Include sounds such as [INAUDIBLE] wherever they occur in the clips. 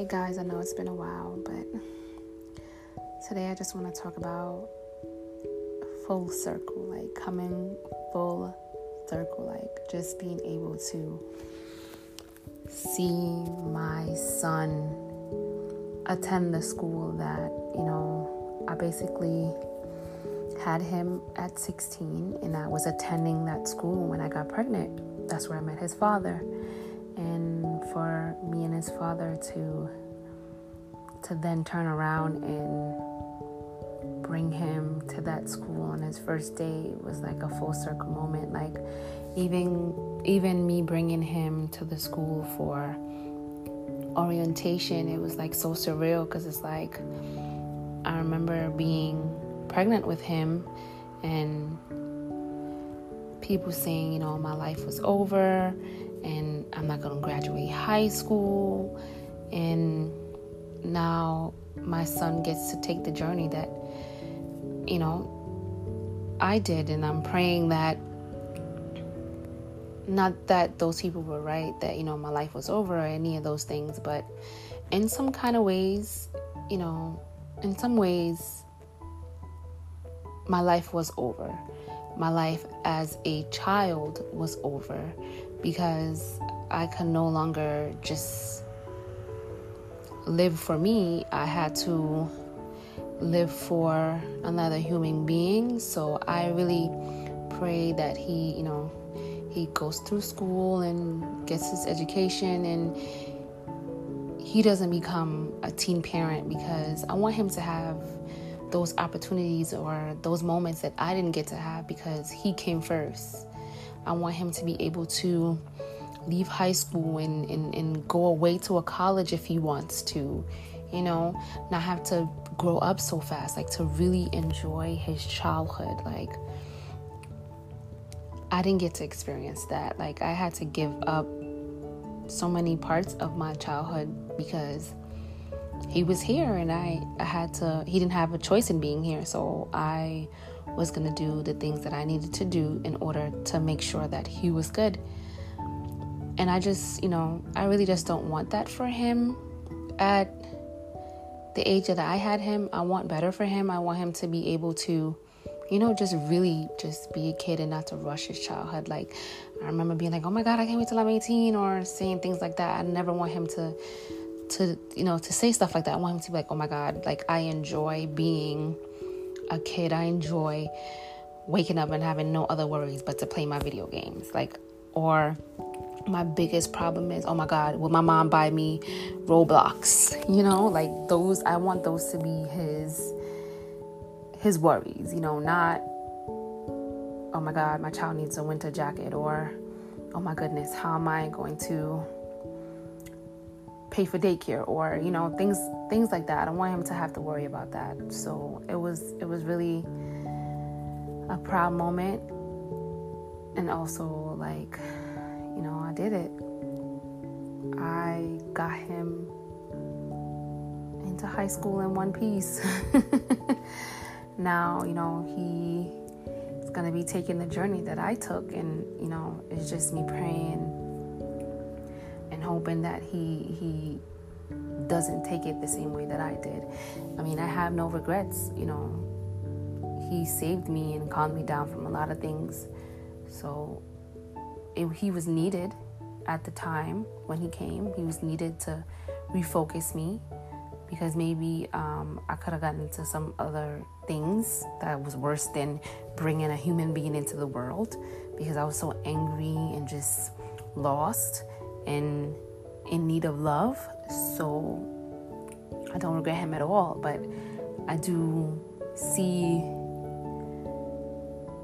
Hey guys, I know it's been a while, but today I just want to talk about full circle, like coming full circle, like just being able to see my son attend the school that, you know, I basically had him at 16 and I was attending that school when I got pregnant. That's where I met his father. For me and his father to to then turn around and bring him to that school on his first day. Was like a full circle moment. Like even even me bringing him to the school for orientation it was like so surreal because it's like i remember being pregnant with him and people saying, you know, my life was over and I'm not going to graduate high school. And now my son gets to take the journey that, you know, I did. And I'm praying that, not that those people were right, that, you know, my life was over or any of those things, but in some kind of ways, you know, in some ways, my life was over. My life as a child was over because I could no longer just live for me. I had to live for another human being. So I really pray that he, you know, he goes through school and gets his education and he doesn't become a teen parent because I want him to have those opportunities or those moments that I didn't get to have because he came first. I want him to be able to leave high school and, and, and go away to a college if he wants to, you know, not have to grow up so fast, like to really enjoy his childhood. Like, I didn't get to experience that. Like, I had to give up so many parts of my childhood because he was here and I, I had to he didn't have a choice in being here so i was going to do the things that i needed to do in order to make sure that he was good. And i just you know i really just don't want that for him. At the age that i had him i want better for him. I want him to be able to you know just really just be a kid and not to rush his childhood. Like i remember being like oh my god i can't wait till i'm 18 or saying things like that. I never want him to to you know to say stuff like that. I want him to be like, oh my god, like I enjoy being a kid. I enjoy waking up and having no other worries but to play my video games. Like or my biggest problem is, oh my god, will my mom buy me Roblox? [LAUGHS] You know, like those I want those to be his his worries, you know, not oh my god, my child needs a winter jacket or oh my goodness, how am I going to pay for daycare or you know things things like that. I don't want him to have to worry about that. So it was it was really a proud moment and also like you know I did it. I got him into high school in one piece. [LAUGHS] now, you know, he is going to be taking the journey that I took and, you know, it's just me praying and hoping that he he doesn't take it the same way that I did. I mean, I have no regrets, you know. He saved me and calmed me down from a lot of things. So it, he was needed at the time when he came. He was needed to refocus me because maybe um, I could have gotten into some other things that was worse than bringing a human being into the world because I was so angry and just lost and in need of love. So I don't regret him at all, but I do see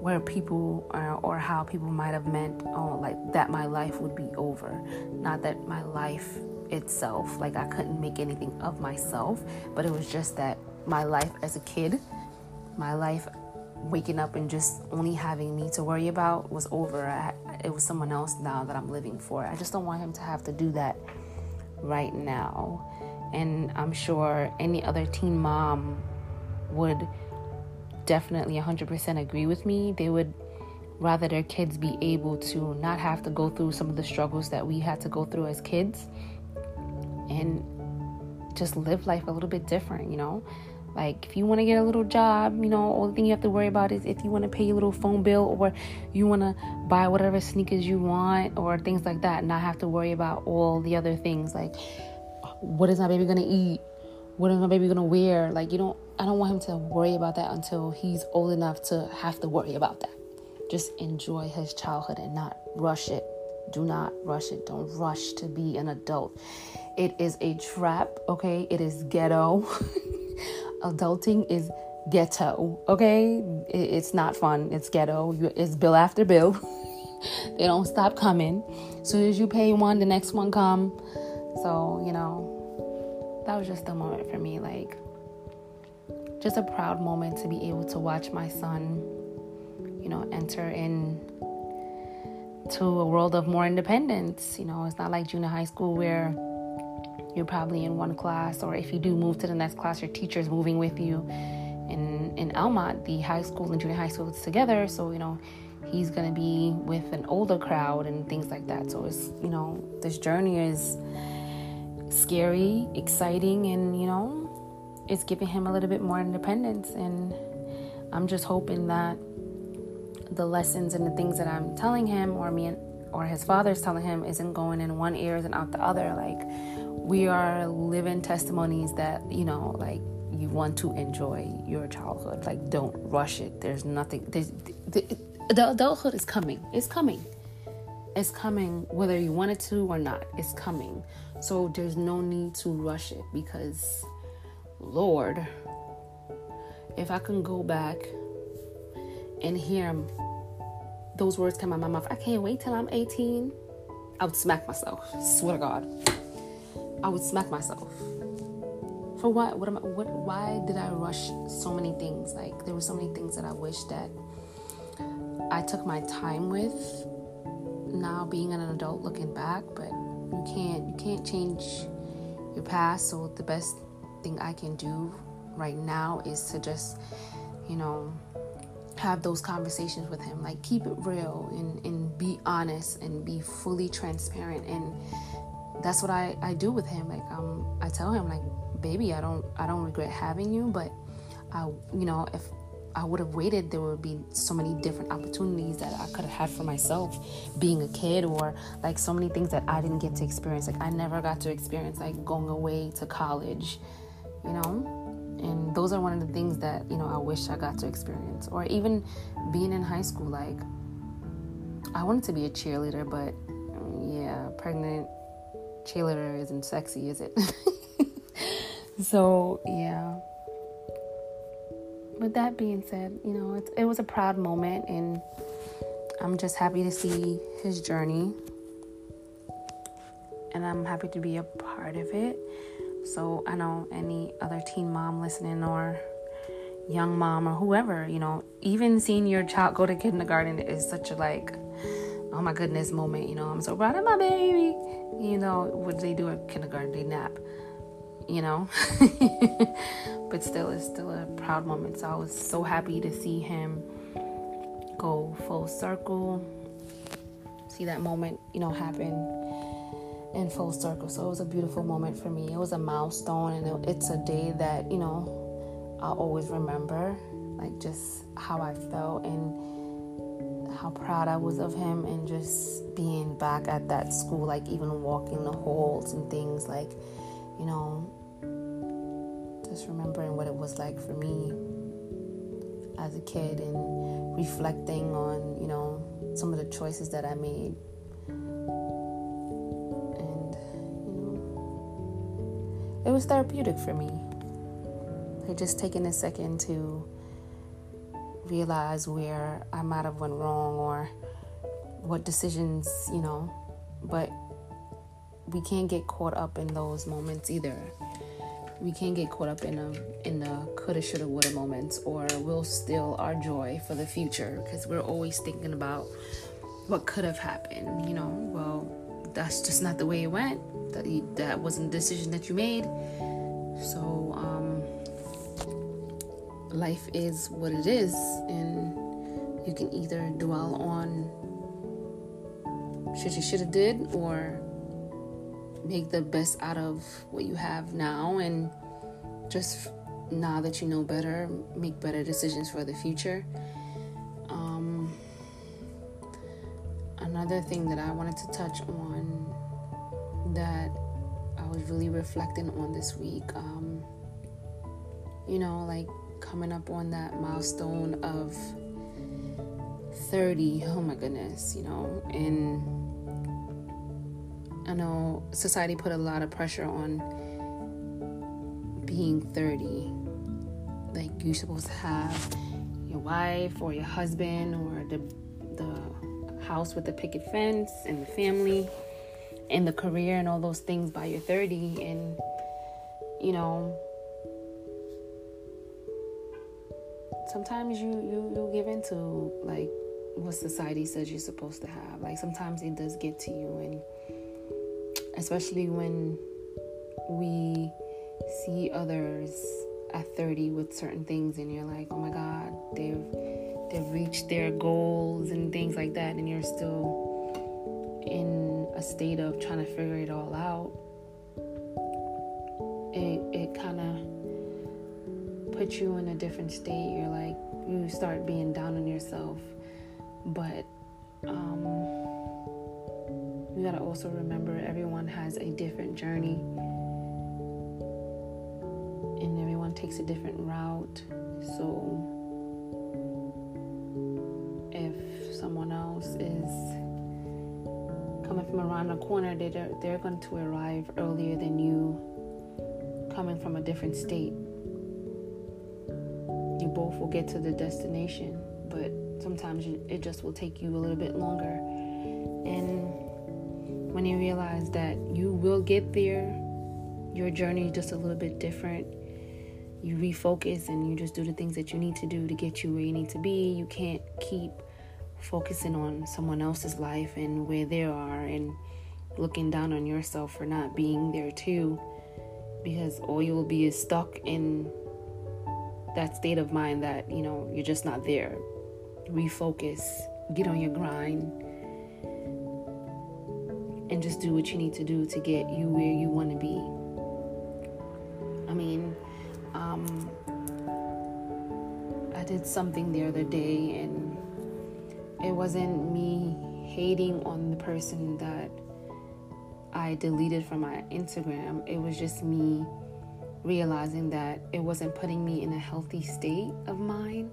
where people are, or how people might have meant, oh, like that my life would be over. Not that my life itself, like I couldn't make anything of myself, but it was just that my life as a kid, my life waking up and just only having me to worry about was over. I, it was someone else now that I'm living for. I just don't want him to have to do that right now. And I'm sure any other teen mom would definitely 100% agree with me. They would rather their kids be able to not have to go through some of the struggles that we had to go through as kids and just live life a little bit different, you know? Like if you want to get a little job, you know, only thing you have to worry about is if you want to pay your little phone bill or you want to buy whatever sneakers you want or things like that, and not have to worry about all the other things like what is my baby gonna eat, what is my baby gonna wear. Like you don't, I don't want him to worry about that until he's old enough to have to worry about that. Just enjoy his childhood and not rush it. Do not rush it. Don't rush to be an adult. It is a trap, okay? It is ghetto. [LAUGHS] adulting is ghetto, okay? It's not fun. It's ghetto. It's bill after bill. [LAUGHS] they don't stop coming. As soon as you pay one, the next one come. So, you know, that was just a moment for me. Like, just a proud moment to be able to watch my son, you know, enter in to a world of more independence. You know, it's not like junior high school where you're probably in one class, or if you do move to the next class, your teacher's moving with you. In in Almont, the high school and junior high school is together, so you know he's gonna be with an older crowd and things like that. So it's you know this journey is scary, exciting, and you know it's giving him a little bit more independence. And I'm just hoping that the lessons and the things that I'm telling him, or me and or his father's telling him, isn't going in one ear and out the other. Like we are living testimonies that you know like you want to enjoy your childhood. Like don't rush it. There's nothing there's the, the adulthood is coming. It's coming. It's coming whether you want it to or not. It's coming. So there's no need to rush it because lord if i can go back and hear those words come out of my mouth i can't wait till i'm 18 i would smack myself swear to god I would smack myself. For what? What am I, what why did I rush so many things? Like there were so many things that I wish that I took my time with now being an adult looking back, but you can't you can't change your past, so the best thing I can do right now is to just, you know, have those conversations with him. Like keep it real and, and be honest and be fully transparent and that's what I, I do with him. Like um, I tell him like, baby, I don't I don't regret having you, but I you know if I would have waited, there would be so many different opportunities that I could have had for myself being a kid, or like so many things that I didn't get to experience. Like I never got to experience like going away to college, you know. And those are one of the things that you know I wish I got to experience, or even being in high school. Like I wanted to be a cheerleader, but yeah, pregnant cheerleader isn't sexy, is it? [LAUGHS] so, yeah. With that being said, you know, it, it was a proud moment, and I'm just happy to see his journey. And I'm happy to be a part of it. So, I know any other teen mom listening or young mom or whoever, you know, even seeing your child go to kindergarten is such a like, oh my goodness moment. You know, I'm so proud of my baby you know, what they do at kindergarten? They nap, you know. [LAUGHS] but still, it's still a proud moment. So I was so happy to see him go full circle, see that moment, you know, happen in full circle. So it was a beautiful moment for me. It was a milestone, and it, it's a day that, you know, I'll always remember, like just how I felt and how proud I was of him and just being back at that school, like even walking the halls and things, like, you know, just remembering what it was like for me as a kid and reflecting on, you know, some of the choices that I made. It was therapeutic for me. Like just taking a second to realize where I might have went wrong or what decisions, you know, but we can't get caught up in those moments either. We can't get caught up in a in the coulda, shoulda, woulda moments, or we'll steal our joy for the future because we're always thinking about what could have happened. You know, well, that's just not the way it went. That that wasn't the decision that you made. So um, life is what it is, and you can either dwell on shit you should have did or make the best out of what you have now and just now that you know better, make better decisions for the future. Another thing that I wanted to touch on that I was really reflecting on this week, um, you know, like coming up on that milestone of 30. Oh my goodness, you know, and I know society put a lot of pressure on being 30. Like you're supposed to have your wife or your husband or the the house with the picket fence and the family and the career and all those things by your 30 and you know sometimes you you you give into like what society says you're supposed to have. Like sometimes it does get to you and especially when we see others at 30 with certain things and you're like oh my god they've they've reached their goals and things like that and you're still in a state of trying to figure it all out it it kind of puts you in a different state. You're like you start being down on yourself. But um you got to also remember everyone has a different journey. And everyone takes a different route. So else is coming from around the corner, they're, they're going to arrive earlier than you coming from a different state. You both will get to the destination, but sometimes it just will take you a little bit longer. And when you realize that you will get there, your journey is just a little bit different you refocus and you just do the things that you need to do to get you where you need to be. You can't keep focusing on someone else's life and where they are and looking down on yourself for not being there too. Because all you will be is stuck in that state of mind that you know you're just not there. Refocus get on your grind and just do what you need to do to get you where you want to be. I mean um, I did something the other day, and it wasn't me hating on the person that I deleted from my Instagram. It was just me realizing that it wasn't putting me in a healthy state of mind.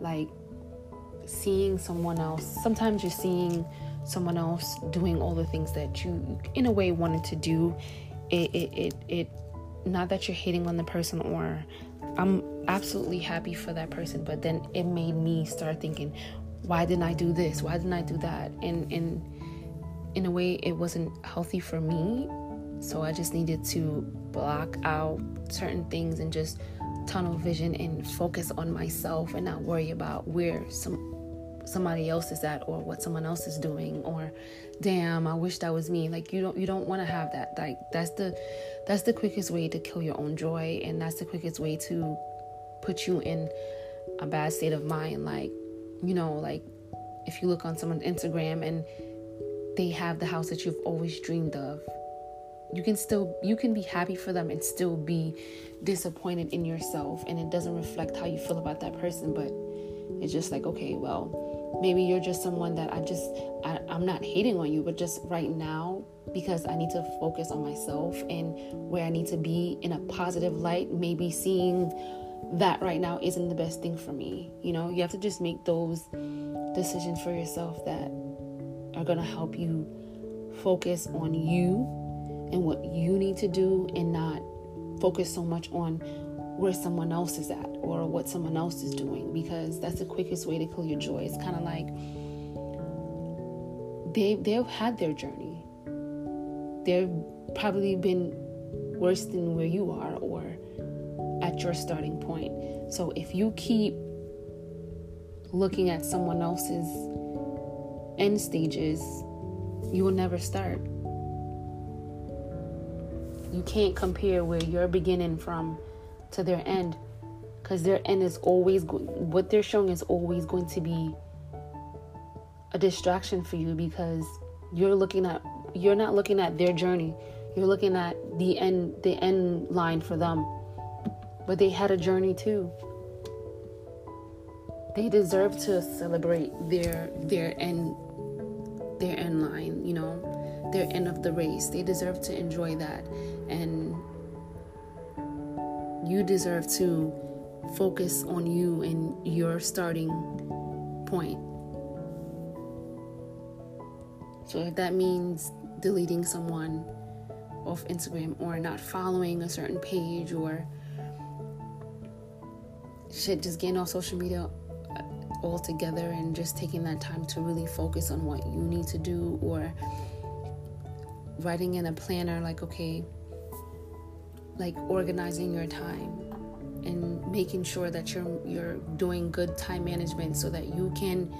Like seeing someone else, sometimes you're seeing someone else doing all the things that you, in a way, wanted to do. It, it, it, it not that you're hating on the person or I'm absolutely happy for that person, but then it made me start thinking, why didn't I do this? Why didn't I do that? And in in a way it wasn't healthy for me. So I just needed to block out certain things and just tunnel vision and focus on myself and not worry about where some somebody else is at or what someone else is doing or damn i wish that was me like you don't you don't want to have that like that's the that's the quickest way to kill your own joy and that's the quickest way to put you in a bad state of mind like you know like if you look on someone's instagram and they have the house that you've always dreamed of you can still you can be happy for them and still be disappointed in yourself and it doesn't reflect how you feel about that person but it's just like okay well maybe you're just someone that I just I, I'm not hating on you, but just right now because I need to focus on myself and where I need to be in a positive light. Maybe seeing that right now isn't the best thing for me. You know, you have to just make those decisions for yourself that are gonna help you focus on you and what you need to do and not focus so much on where someone else is at or what someone else is doing because that's the quickest way to kill your joy. It's kind of like they they've had their journey. They've probably been worse than where you are or your starting point. So if you keep looking at someone else's end stages, you will never start. You can't compare where you're beginning from to their end because their end is always go- what they're showing is always going to be a distraction for you because you're looking at you're not looking at their journey You're looking at the end the end line for them. But they had a journey too. They deserve to celebrate their their end their end line, you know, their end of the race. They deserve to enjoy that. And you deserve to focus on you and your starting point. So if that means deleting someone off Instagram or not following a certain page or shit, just getting off social media uh, altogether and just taking that time to really focus on what you need to do or writing in a planner like okay like organizing your time and making sure that you're you're doing good time management so that you can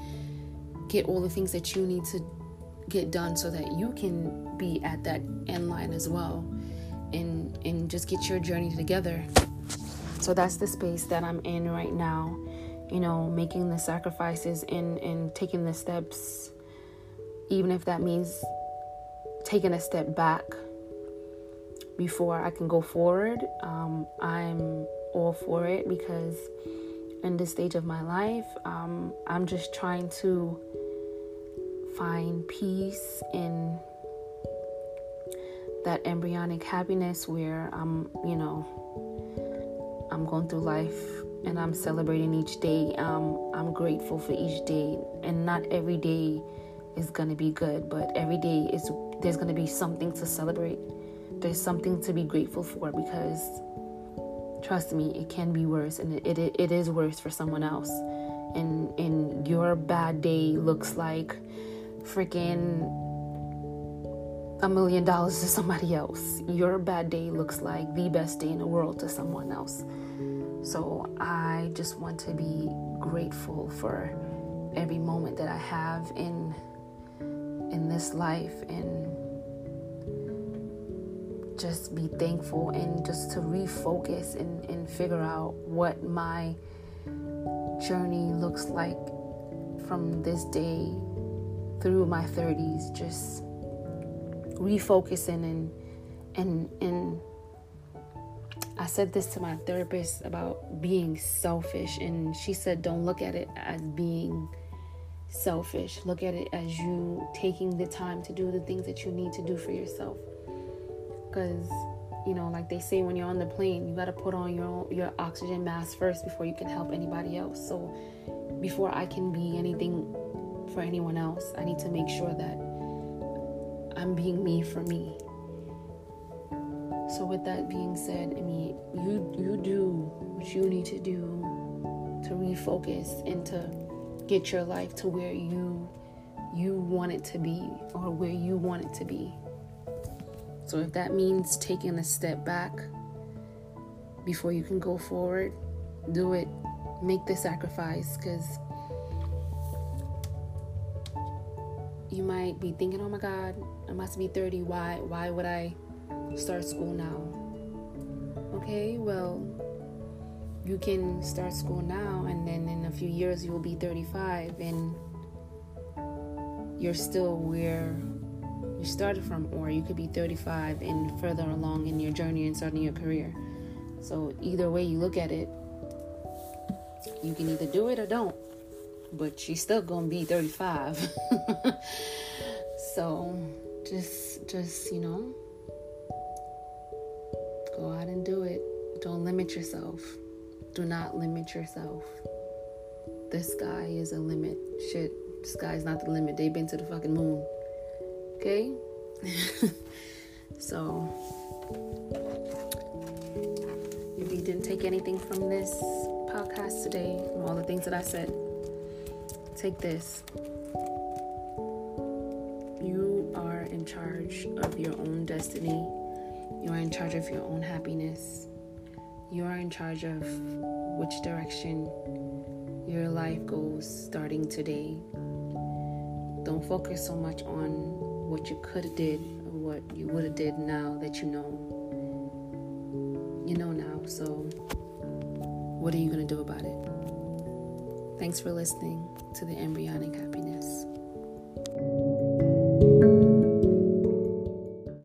get all the things that you need to get done so that you can be at that end line as well and and just get your journey together so that's the space that i'm in right now you know making the sacrifices and and taking the steps even if that means taking a step back before i can go forward. Um, i'm all for it because in this stage of my life um, i'm just trying to find peace in that embryonic happiness where I'm, you know, I'm going through life and I'm celebrating each day. Um, I'm grateful for each day, and not every day is gonna be good, but every day is there's gonna be something to celebrate. There's something to be grateful for because trust me, it can be worse, and it, it, it is worse for someone else. And and your bad day looks like freaking a million dollars to somebody else. Your bad day looks like the best day in the world to someone else. So I just want to be grateful for every moment that I have in in this life and just be thankful and just to refocus and, and figure out what my journey looks like from this day through my 30s just refocusing and and and I said this to my therapist about being selfish and she said don't look at it as being selfish look at it as you taking the time to do the things that you need to do for yourself cuz you know like they say when you're on the plane you got to put on your your oxygen mask first before you can help anybody else so before I can be anything for anyone else. I need to make sure that I'm being me for me. So with that being said, I mean, you you do what you need to do to refocus and to get your life to where you you want it to be or where you want it to be. So if that means taking a step back before you can go forward, do it. Make the sacrifice cuz you might be thinking, "Oh my God, I must be 30. Why? Why would I start school now?" Okay, well, you can start school now, and then in a few years you will be 35, and you're still where you started from, or you could be 35 and further along in your journey and starting your career. So either way you look at it, you can either do it or don't but she's still gonna be 35 [LAUGHS] so just just you know go out and do it. Don't limit yourself. Do not limit yourself. The sky is a limit. Shit the sky is not the limit. They've been to the fucking moon. Okay? [LAUGHS] So if you didn't take anything from this podcast today from all the things that i said Take this. You are in charge of your own destiny. You are in charge of your own happiness. You are in charge of which direction your life goes starting today. Don't focus so much on what you could have did or what you would have did now that you know. You know now, so what are you going to do about it? Thanks for listening to the embryonic happiness.